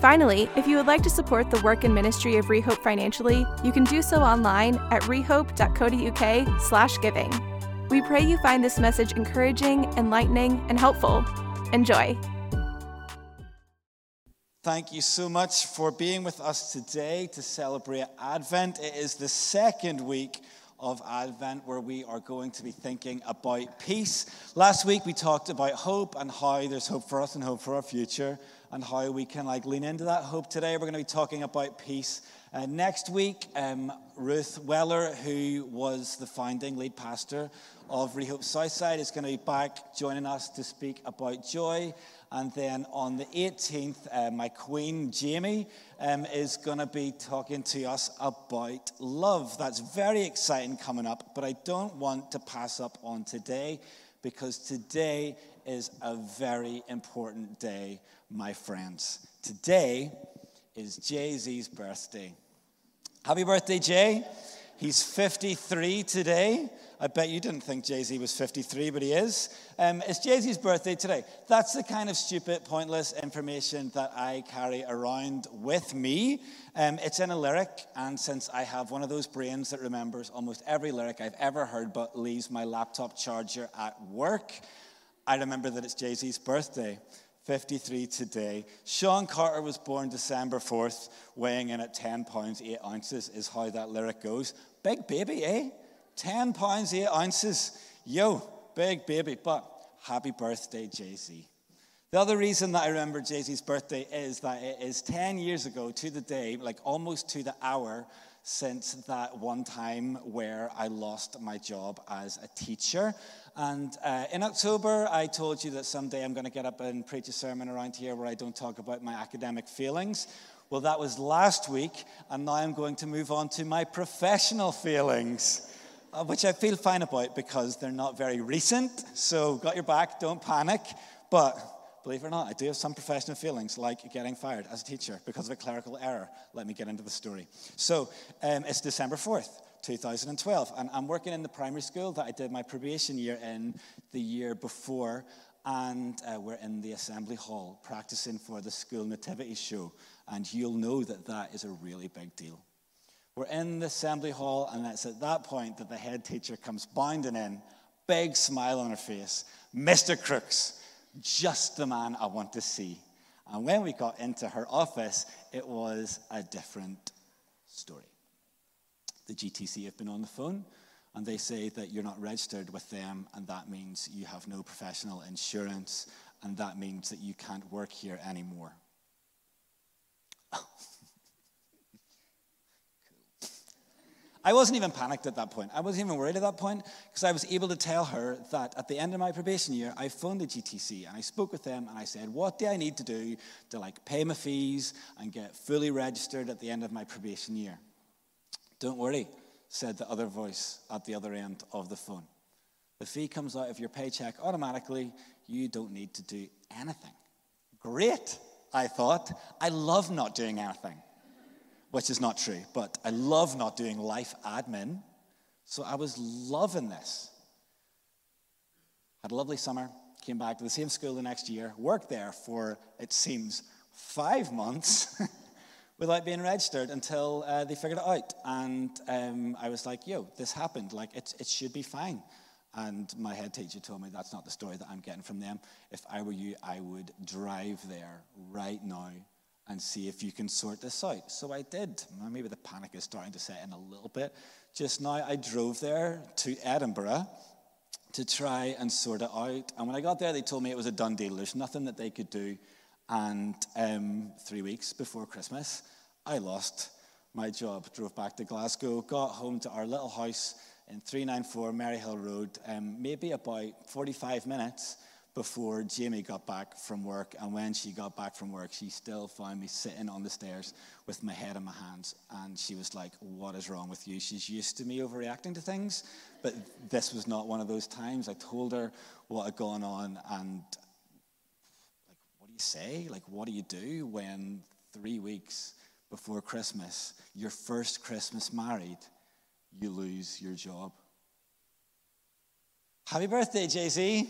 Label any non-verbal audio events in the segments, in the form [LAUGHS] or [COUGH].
Finally, if you would like to support the work and ministry of Rehope financially, you can do so online at rehope.co.uk slash giving. We pray you find this message encouraging, enlightening, and helpful. Enjoy. Thank you so much for being with us today to celebrate Advent. It is the second week of Advent where we are going to be thinking about peace. Last week we talked about hope and how there's hope for us and hope for our future and how we can like lean into that hope. Today we're going to be talking about peace. Uh, next week, um, Ruth Weller, who was the founding lead pastor of Rehope Southside, is going to be back joining us to speak about joy. And then on the 18th, uh, my queen, Jamie, um, is going to be talking to us about love. That's very exciting coming up, but I don't want to pass up on today because today is a very important day, my friends. Today is Jay Z's birthday. Happy birthday, Jay. He's 53 today. I bet you didn't think Jay Z was 53, but he is. Um, it's Jay Z's birthday today. That's the kind of stupid, pointless information that I carry around with me. Um, it's in a lyric, and since I have one of those brains that remembers almost every lyric I've ever heard but leaves my laptop charger at work, I remember that it's Jay Z's birthday. 53 today. Sean Carter was born December 4th, weighing in at 10 pounds 8 ounces, is how that lyric goes. Big baby, eh? 10 pounds 8 ounces. Yo, big baby. But happy birthday, Jay Z. The other reason that I remember Jay Z's birthday is that it is 10 years ago to the day, like almost to the hour, since that one time where I lost my job as a teacher. And uh, in October, I told you that someday I'm going to get up and preach a sermon around here where I don't talk about my academic feelings. Well, that was last week, and now I'm going to move on to my professional feelings, uh, which I feel fine about because they're not very recent. So, got your back, don't panic. But believe it or not, I do have some professional feelings, like getting fired as a teacher because of a clerical error. Let me get into the story. So um, it's December 4th, 2012, and I'm working in the primary school that I did my probation year in the year before, and uh, we're in the assembly hall practicing for the school nativity show, and you'll know that that is a really big deal. We're in the assembly hall, and it's at that point that the head teacher comes bounding in, big smile on her face. Mr. Crooks, just the man I want to see. And when we got into her office, it was a different story. The GTC have been on the phone and they say that you're not registered with them, and that means you have no professional insurance, and that means that you can't work here anymore. [LAUGHS] I wasn't even panicked at that point. I wasn't even worried at that point because I was able to tell her that at the end of my probation year, I phoned the GTC and I spoke with them and I said, What do I need to do to like pay my fees and get fully registered at the end of my probation year? Don't worry, said the other voice at the other end of the phone. The fee comes out of your paycheck automatically. You don't need to do anything. Great, I thought. I love not doing anything which is not true, but I love not doing life admin. So I was loving this. Had a lovely summer, came back to the same school the next year, worked there for, it seems, five months [LAUGHS] without being registered until uh, they figured it out. And um, I was like, yo, this happened. Like, it, it should be fine. And my head teacher told me that's not the story that I'm getting from them. If I were you, I would drive there right now and see if you can sort this out. So I did. Maybe the panic is starting to set in a little bit. Just now, I drove there to Edinburgh to try and sort it out. And when I got there, they told me it was a done deal. There's nothing that they could do. And um, three weeks before Christmas, I lost my job. Drove back to Glasgow, got home to our little house in 394 Maryhill Road, um, maybe about 45 minutes before Jamie got back from work. And when she got back from work, she still found me sitting on the stairs with my head in my hands. And she was like, What is wrong with you? She's used to me overreacting to things, but this was not one of those times. I told her what had gone on. And, like, what do you say? Like, what do you do when three weeks before Christmas, your first Christmas married, you lose your job? Happy birthday, Jay Z.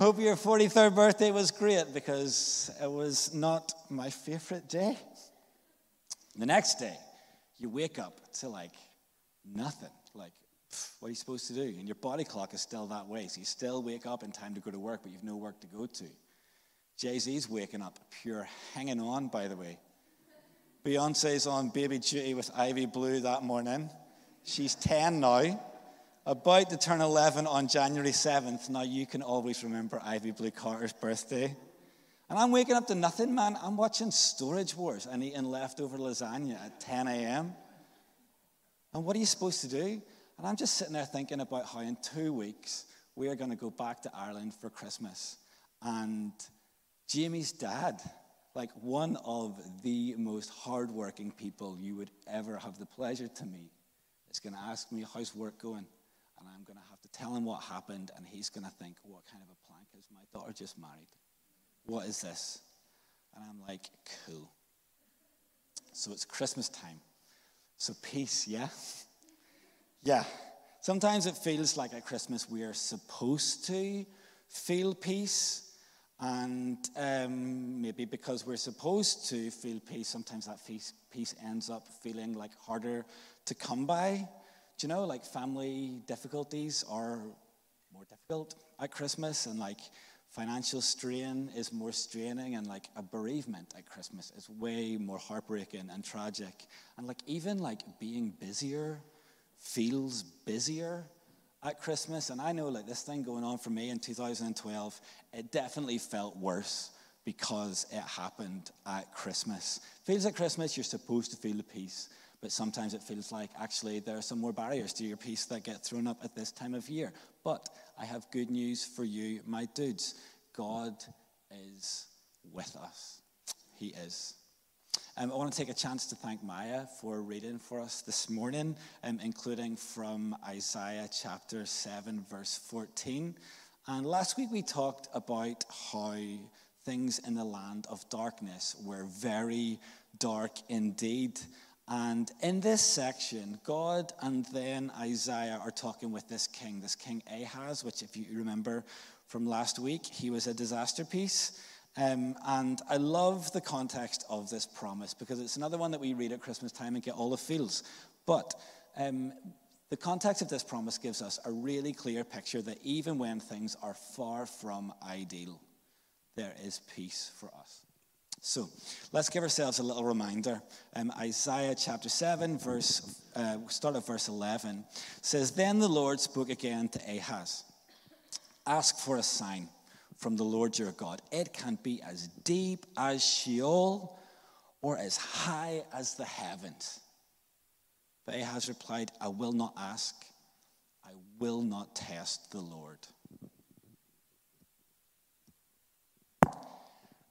Hope your 43rd birthday was great because it was not my favorite day. The next day, you wake up to like nothing. Like, what are you supposed to do? And your body clock is still that way. So you still wake up in time to go to work, but you've no work to go to. Jay Z's waking up pure hanging on, by the way. Beyonce's on baby duty with Ivy Blue that morning. She's 10 now about to turn 11 on January 7th. Now you can always remember Ivy Blue Carter's birthday. And I'm waking up to nothing, man. I'm watching Storage Wars and eating leftover lasagna at 10 a.m. And what are you supposed to do? And I'm just sitting there thinking about how in two weeks we are going to go back to Ireland for Christmas. And Jamie's dad, like one of the most hardworking people you would ever have the pleasure to meet, is going to ask me, How's work going? And I'm going to have to tell him what happened, and he's going to think, what kind of a plank is my daughter just married? What is this? And I'm like, cool. So it's Christmas time. So peace, yeah? Yeah. Sometimes it feels like at Christmas we are supposed to feel peace. And um, maybe because we're supposed to feel peace, sometimes that peace, peace ends up feeling like harder to come by. Do you know, like family difficulties are more difficult at Christmas, and like financial strain is more straining, and like a bereavement at Christmas is way more heartbreaking and tragic. And like even like being busier feels busier at Christmas. And I know like this thing going on for me in 2012, it definitely felt worse because it happened at Christmas. Feels like Christmas, you're supposed to feel the peace. But sometimes it feels like actually there are some more barriers to your peace that get thrown up at this time of year. But I have good news for you, my dudes. God is with us. He is. Um, I want to take a chance to thank Maya for reading for us this morning, um, including from Isaiah chapter 7, verse 14. And last week we talked about how things in the land of darkness were very dark indeed. And in this section, God and then Isaiah are talking with this king, this king Ahaz, which, if you remember from last week, he was a disaster piece. Um, and I love the context of this promise because it's another one that we read at Christmas time and get all the feels. But um, the context of this promise gives us a really clear picture that even when things are far from ideal, there is peace for us. So let's give ourselves a little reminder. Um, Isaiah chapter 7, verse, uh, start at verse 11, says, Then the Lord spoke again to Ahaz Ask for a sign from the Lord your God. It can be as deep as Sheol or as high as the heavens. But Ahaz replied, I will not ask, I will not test the Lord.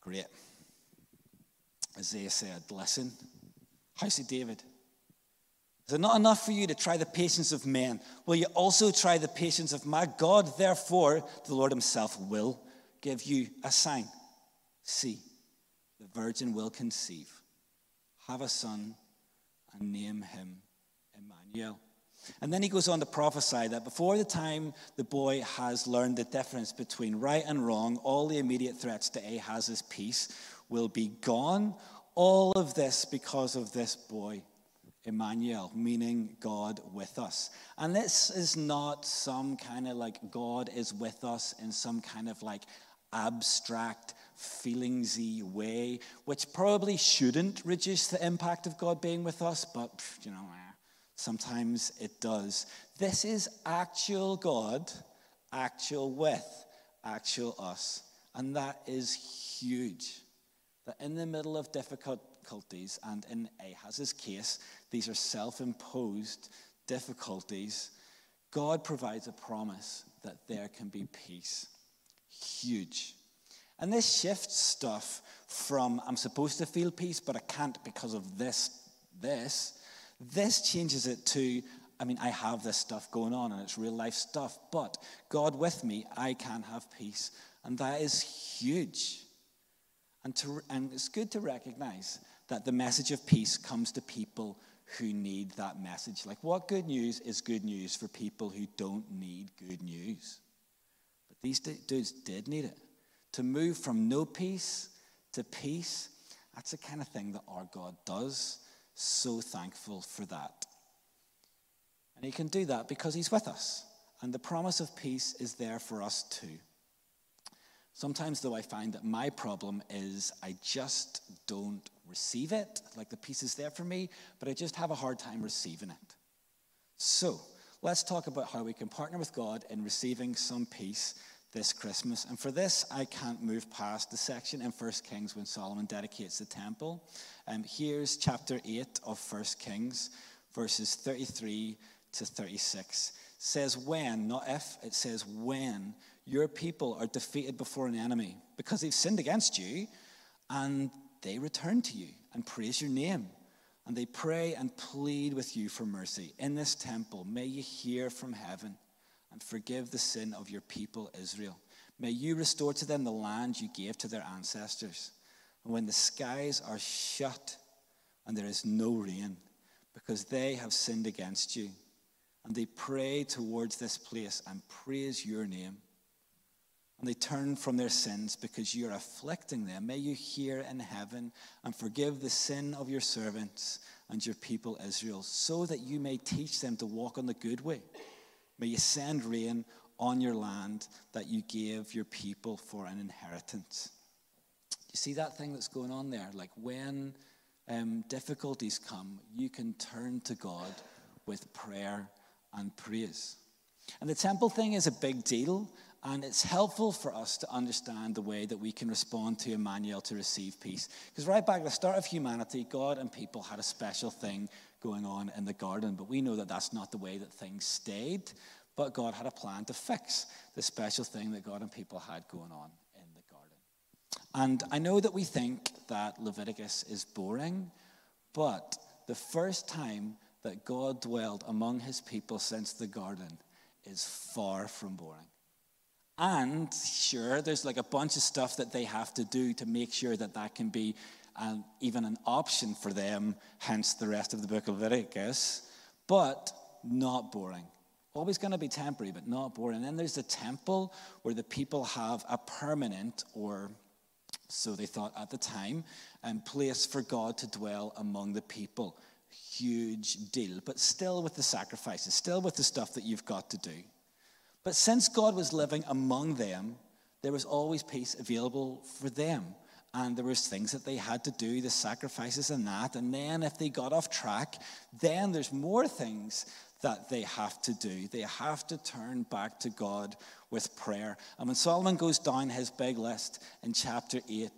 Great. Isaiah said, Listen, house of David, is it not enough for you to try the patience of men? Will you also try the patience of my God? Therefore, the Lord Himself will give you a sign. See, the virgin will conceive, have a son, and name him Emmanuel. And then he goes on to prophesy that before the time the boy has learned the difference between right and wrong, all the immediate threats to Ahaz's peace will be gone. All of this because of this boy, Emmanuel, meaning God with us. And this is not some kind of like God is with us in some kind of like abstract, feelingsy way, which probably shouldn't reduce the impact of God being with us, but you know, eh, sometimes it does. This is actual God, actual with, actual us. And that is huge that in the middle of difficulties, and in Ahaz's case, these are self imposed difficulties, God provides a promise that there can be peace. huge. And this shifts stuff from I'm supposed to feel peace, but I can't because of this, this. This changes it to, I mean, I have this stuff going on and it's real life stuff, but God with me, I can have peace. And that is huge. And, to, and it's good to recognize that the message of peace comes to people who need that message. Like, what good news is good news for people who don't need good news? But these dudes did need it. To move from no peace to peace, that's the kind of thing that our God does. So thankful for that. And He can do that because He's with us. And the promise of peace is there for us too. Sometimes, though, I find that my problem is I just don't receive it. Like the peace is there for me, but I just have a hard time receiving it. So, let's talk about how we can partner with God in receiving some peace this Christmas. And for this, I can't move past the section in 1 Kings when Solomon dedicates the temple. Um, here's chapter 8 of 1 Kings, verses 33 to 36. It says when, not if, it says when your people are defeated before an enemy because they've sinned against you and they return to you and praise your name. And they pray and plead with you for mercy. In this temple, may you hear from heaven and forgive the sin of your people Israel. May you restore to them the land you gave to their ancestors. And when the skies are shut and there is no rain, because they have sinned against you, and they pray towards this place and praise your name and they turn from their sins because you're afflicting them. May you hear in heaven and forgive the sin of your servants and your people Israel, so that you may teach them to walk on the good way. May you send rain on your land that you gave your people for an inheritance. You see that thing that's going on there? Like when um, difficulties come, you can turn to God with prayer and praise. And the temple thing is a big deal. And it's helpful for us to understand the way that we can respond to Emmanuel to receive peace. Because right back at the start of humanity, God and people had a special thing going on in the garden. But we know that that's not the way that things stayed. But God had a plan to fix the special thing that God and people had going on in the garden. And I know that we think that Leviticus is boring, but the first time that God dwelled among his people since the garden is far from boring. And sure, there's like a bunch of stuff that they have to do to make sure that that can be um, even an option for them, hence the rest of the book of Leviticus, but not boring. Always going to be temporary, but not boring. And then there's the temple where the people have a permanent, or so they thought at the time, um, place for God to dwell among the people. Huge deal, but still with the sacrifices, still with the stuff that you've got to do. But since God was living among them, there was always peace available for them. And there was things that they had to do, the sacrifices and that. And then if they got off track, then there's more things that they have to do. They have to turn back to God with prayer. And when Solomon goes down his big list in chapter 8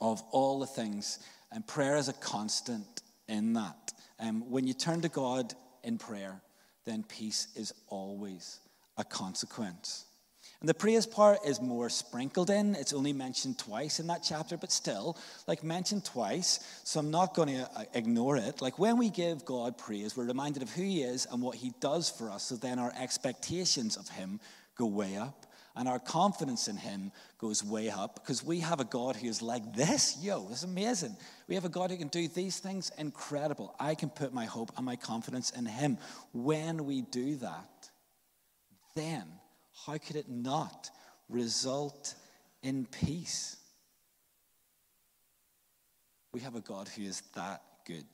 of all the things, and prayer is a constant in that. Um, when you turn to God in prayer, then peace is always a consequence. And the praise part is more sprinkled in. It's only mentioned twice in that chapter, but still, like mentioned twice, so I'm not going to uh, ignore it. Like when we give God praise, we're reminded of who He is and what He does for us, so then our expectations of Him go way up. And our confidence in Him goes way up because we have a God who is like this. Yo, this is amazing. We have a God who can do these things incredible. I can put my hope and my confidence in Him. When we do that, then how could it not result in peace? We have a God who is that good.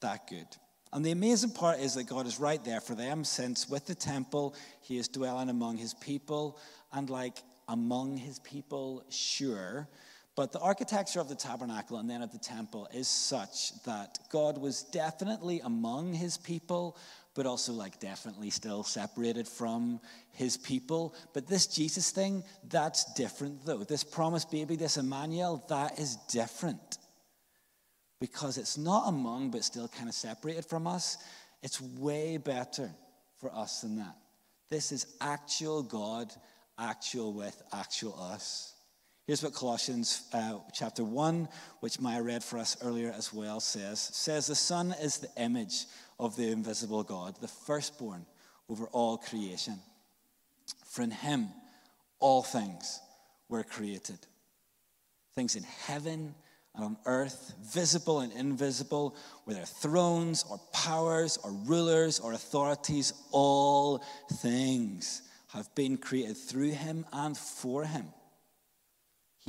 That good. And the amazing part is that God is right there for them, since with the temple, He is dwelling among His people, and like among His people, sure. But the architecture of the tabernacle and then of the temple is such that God was definitely among His people, but also like definitely still separated from his people. But this Jesus thing, that's different though. This promised baby, this Emmanuel, that is different. Because it's not among, but still kind of separated from us. It's way better for us than that. This is actual God actual with actual us. Here's what Colossians uh, chapter 1, which Maya read for us earlier as well, says. Says, The Son is the image of the invisible God, the firstborn over all creation. For in him all things were created. Things in heaven and on earth, visible and invisible, whether thrones or powers or rulers or authorities, all things have been created through him and for him.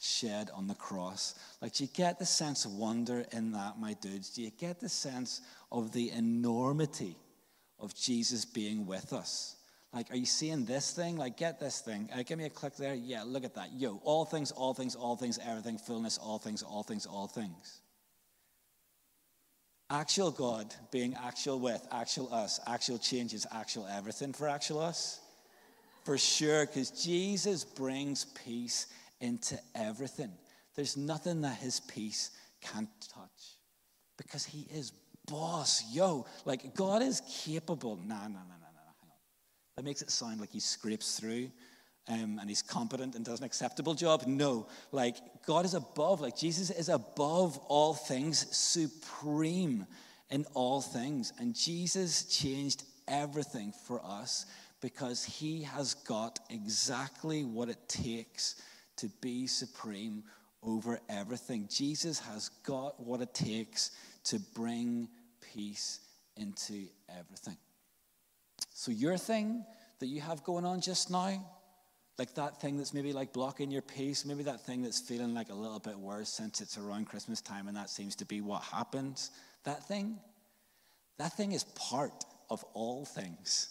shed on the cross. Like, do you get the sense of wonder in that, my dudes? Do you get the sense of the enormity of Jesus being with us? Like, are you seeing this thing? Like, get this thing. Uh, give me a click there. Yeah, look at that. Yo, all things, all things, all things, everything, fullness, all things, all things, all things. Actual God being actual with, actual us, actual changes, actual everything for actual us. For sure, because Jesus brings peace into everything. There's nothing that his peace can't touch because he is boss. Yo, like God is capable. Nah, nah, nah, nah, nah, hang on. That makes it sound like he scrapes through um, and he's competent and does an acceptable job. No, like God is above, like Jesus is above all things, supreme in all things. And Jesus changed everything for us because he has got exactly what it takes to be supreme over everything. Jesus has got what it takes to bring peace into everything. So, your thing that you have going on just now, like that thing that's maybe like blocking your peace, maybe that thing that's feeling like a little bit worse since it's around Christmas time and that seems to be what happens, that thing, that thing is part of all things.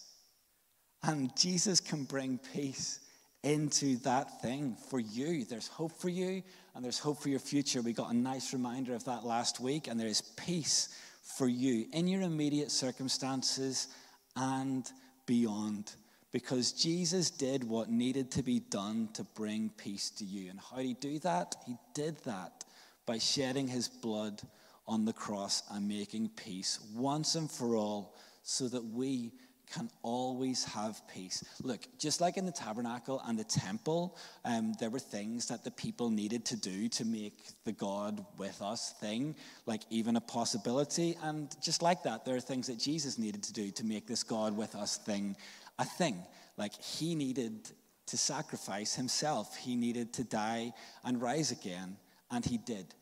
And Jesus can bring peace into that thing for you. There's hope for you and there's hope for your future. We got a nice reminder of that last week, and there is peace for you in your immediate circumstances and beyond. Because Jesus did what needed to be done to bring peace to you. And how did he do that? He did that by shedding his blood on the cross and making peace once and for all so that we can always have peace. Look, just like in the tabernacle and the temple, um, there were things that the people needed to do to make the God with us thing, like even a possibility. And just like that, there are things that Jesus needed to do to make this God with us thing a thing. Like he needed to sacrifice himself, he needed to die and rise again, and he did.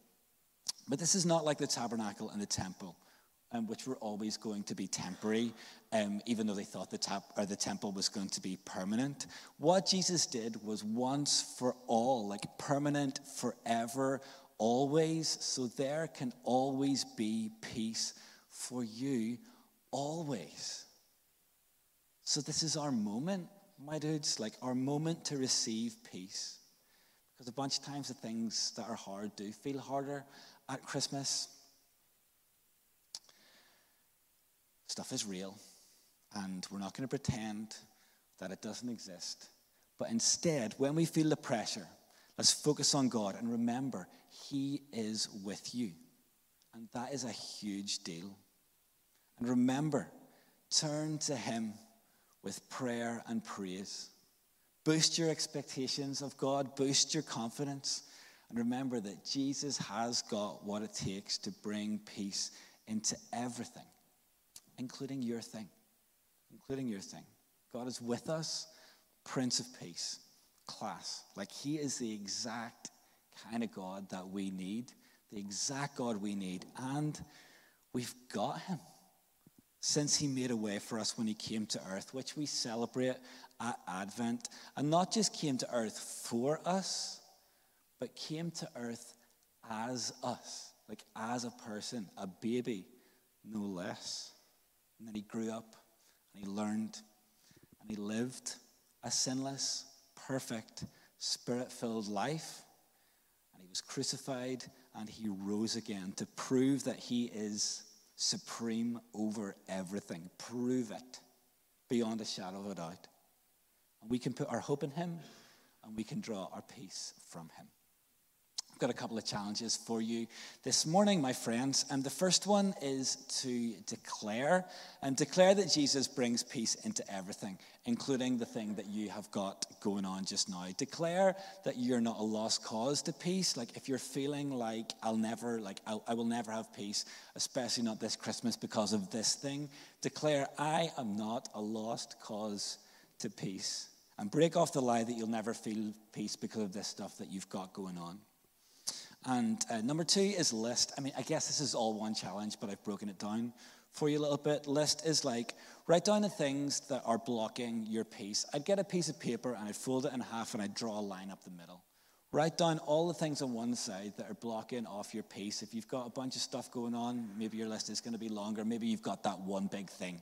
But this is not like the tabernacle and the temple um, which were always going to be temporary, um, even though they thought the, tap, or the temple was going to be permanent. What Jesus did was once for all, like permanent, forever, always. So there can always be peace for you, always. So this is our moment, my dudes, like our moment to receive peace. Because a bunch of times the things that are hard do feel harder at Christmas Stuff is real, and we're not going to pretend that it doesn't exist. But instead, when we feel the pressure, let's focus on God and remember He is with you. And that is a huge deal. And remember, turn to Him with prayer and praise. Boost your expectations of God, boost your confidence, and remember that Jesus has got what it takes to bring peace into everything including your thing. Including your thing. God is with us, Prince of Peace, class. Like He is the exact kind of God that we need, the exact God we need. And we've got Him since He made a way for us when He came to earth, which we celebrate at Advent. And not just came to earth for us, but came to earth as us, like as a person, a baby, no less. And then he grew up and he learned and he lived a sinless, perfect, spirit filled life. And he was crucified and he rose again to prove that he is supreme over everything. Prove it beyond a shadow of a doubt. And we can put our hope in him and we can draw our peace from him. I've got a couple of challenges for you this morning, my friends. And the first one is to declare and declare that Jesus brings peace into everything, including the thing that you have got going on just now. Declare that you're not a lost cause to peace. Like if you're feeling like I'll never, like I'll, I will never have peace, especially not this Christmas because of this thing, declare I am not a lost cause to peace. And break off the lie that you'll never feel peace because of this stuff that you've got going on. And uh, number two is list. I mean, I guess this is all one challenge, but I've broken it down for you a little bit. List is like write down the things that are blocking your peace. I'd get a piece of paper and I'd fold it in half and I'd draw a line up the middle. Write down all the things on one side that are blocking off your peace. If you've got a bunch of stuff going on, maybe your list is going to be longer. Maybe you've got that one big thing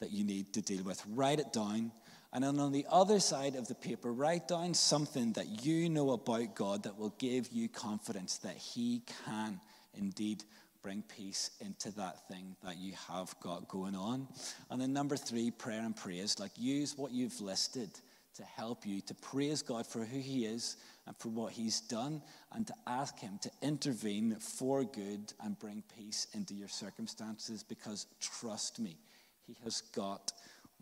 that you need to deal with. Write it down and then on the other side of the paper, write down something that you know about God that will give you confidence that He can indeed bring peace into that thing that you have got going on. And then number three, prayer and praise. Like use what you've listed to help you to praise God for who He is and for what He's done, and to ask Him to intervene for good and bring peace into your circumstances because trust me, He has got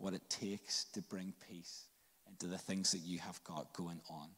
what it takes to bring peace into the things that you have got going on.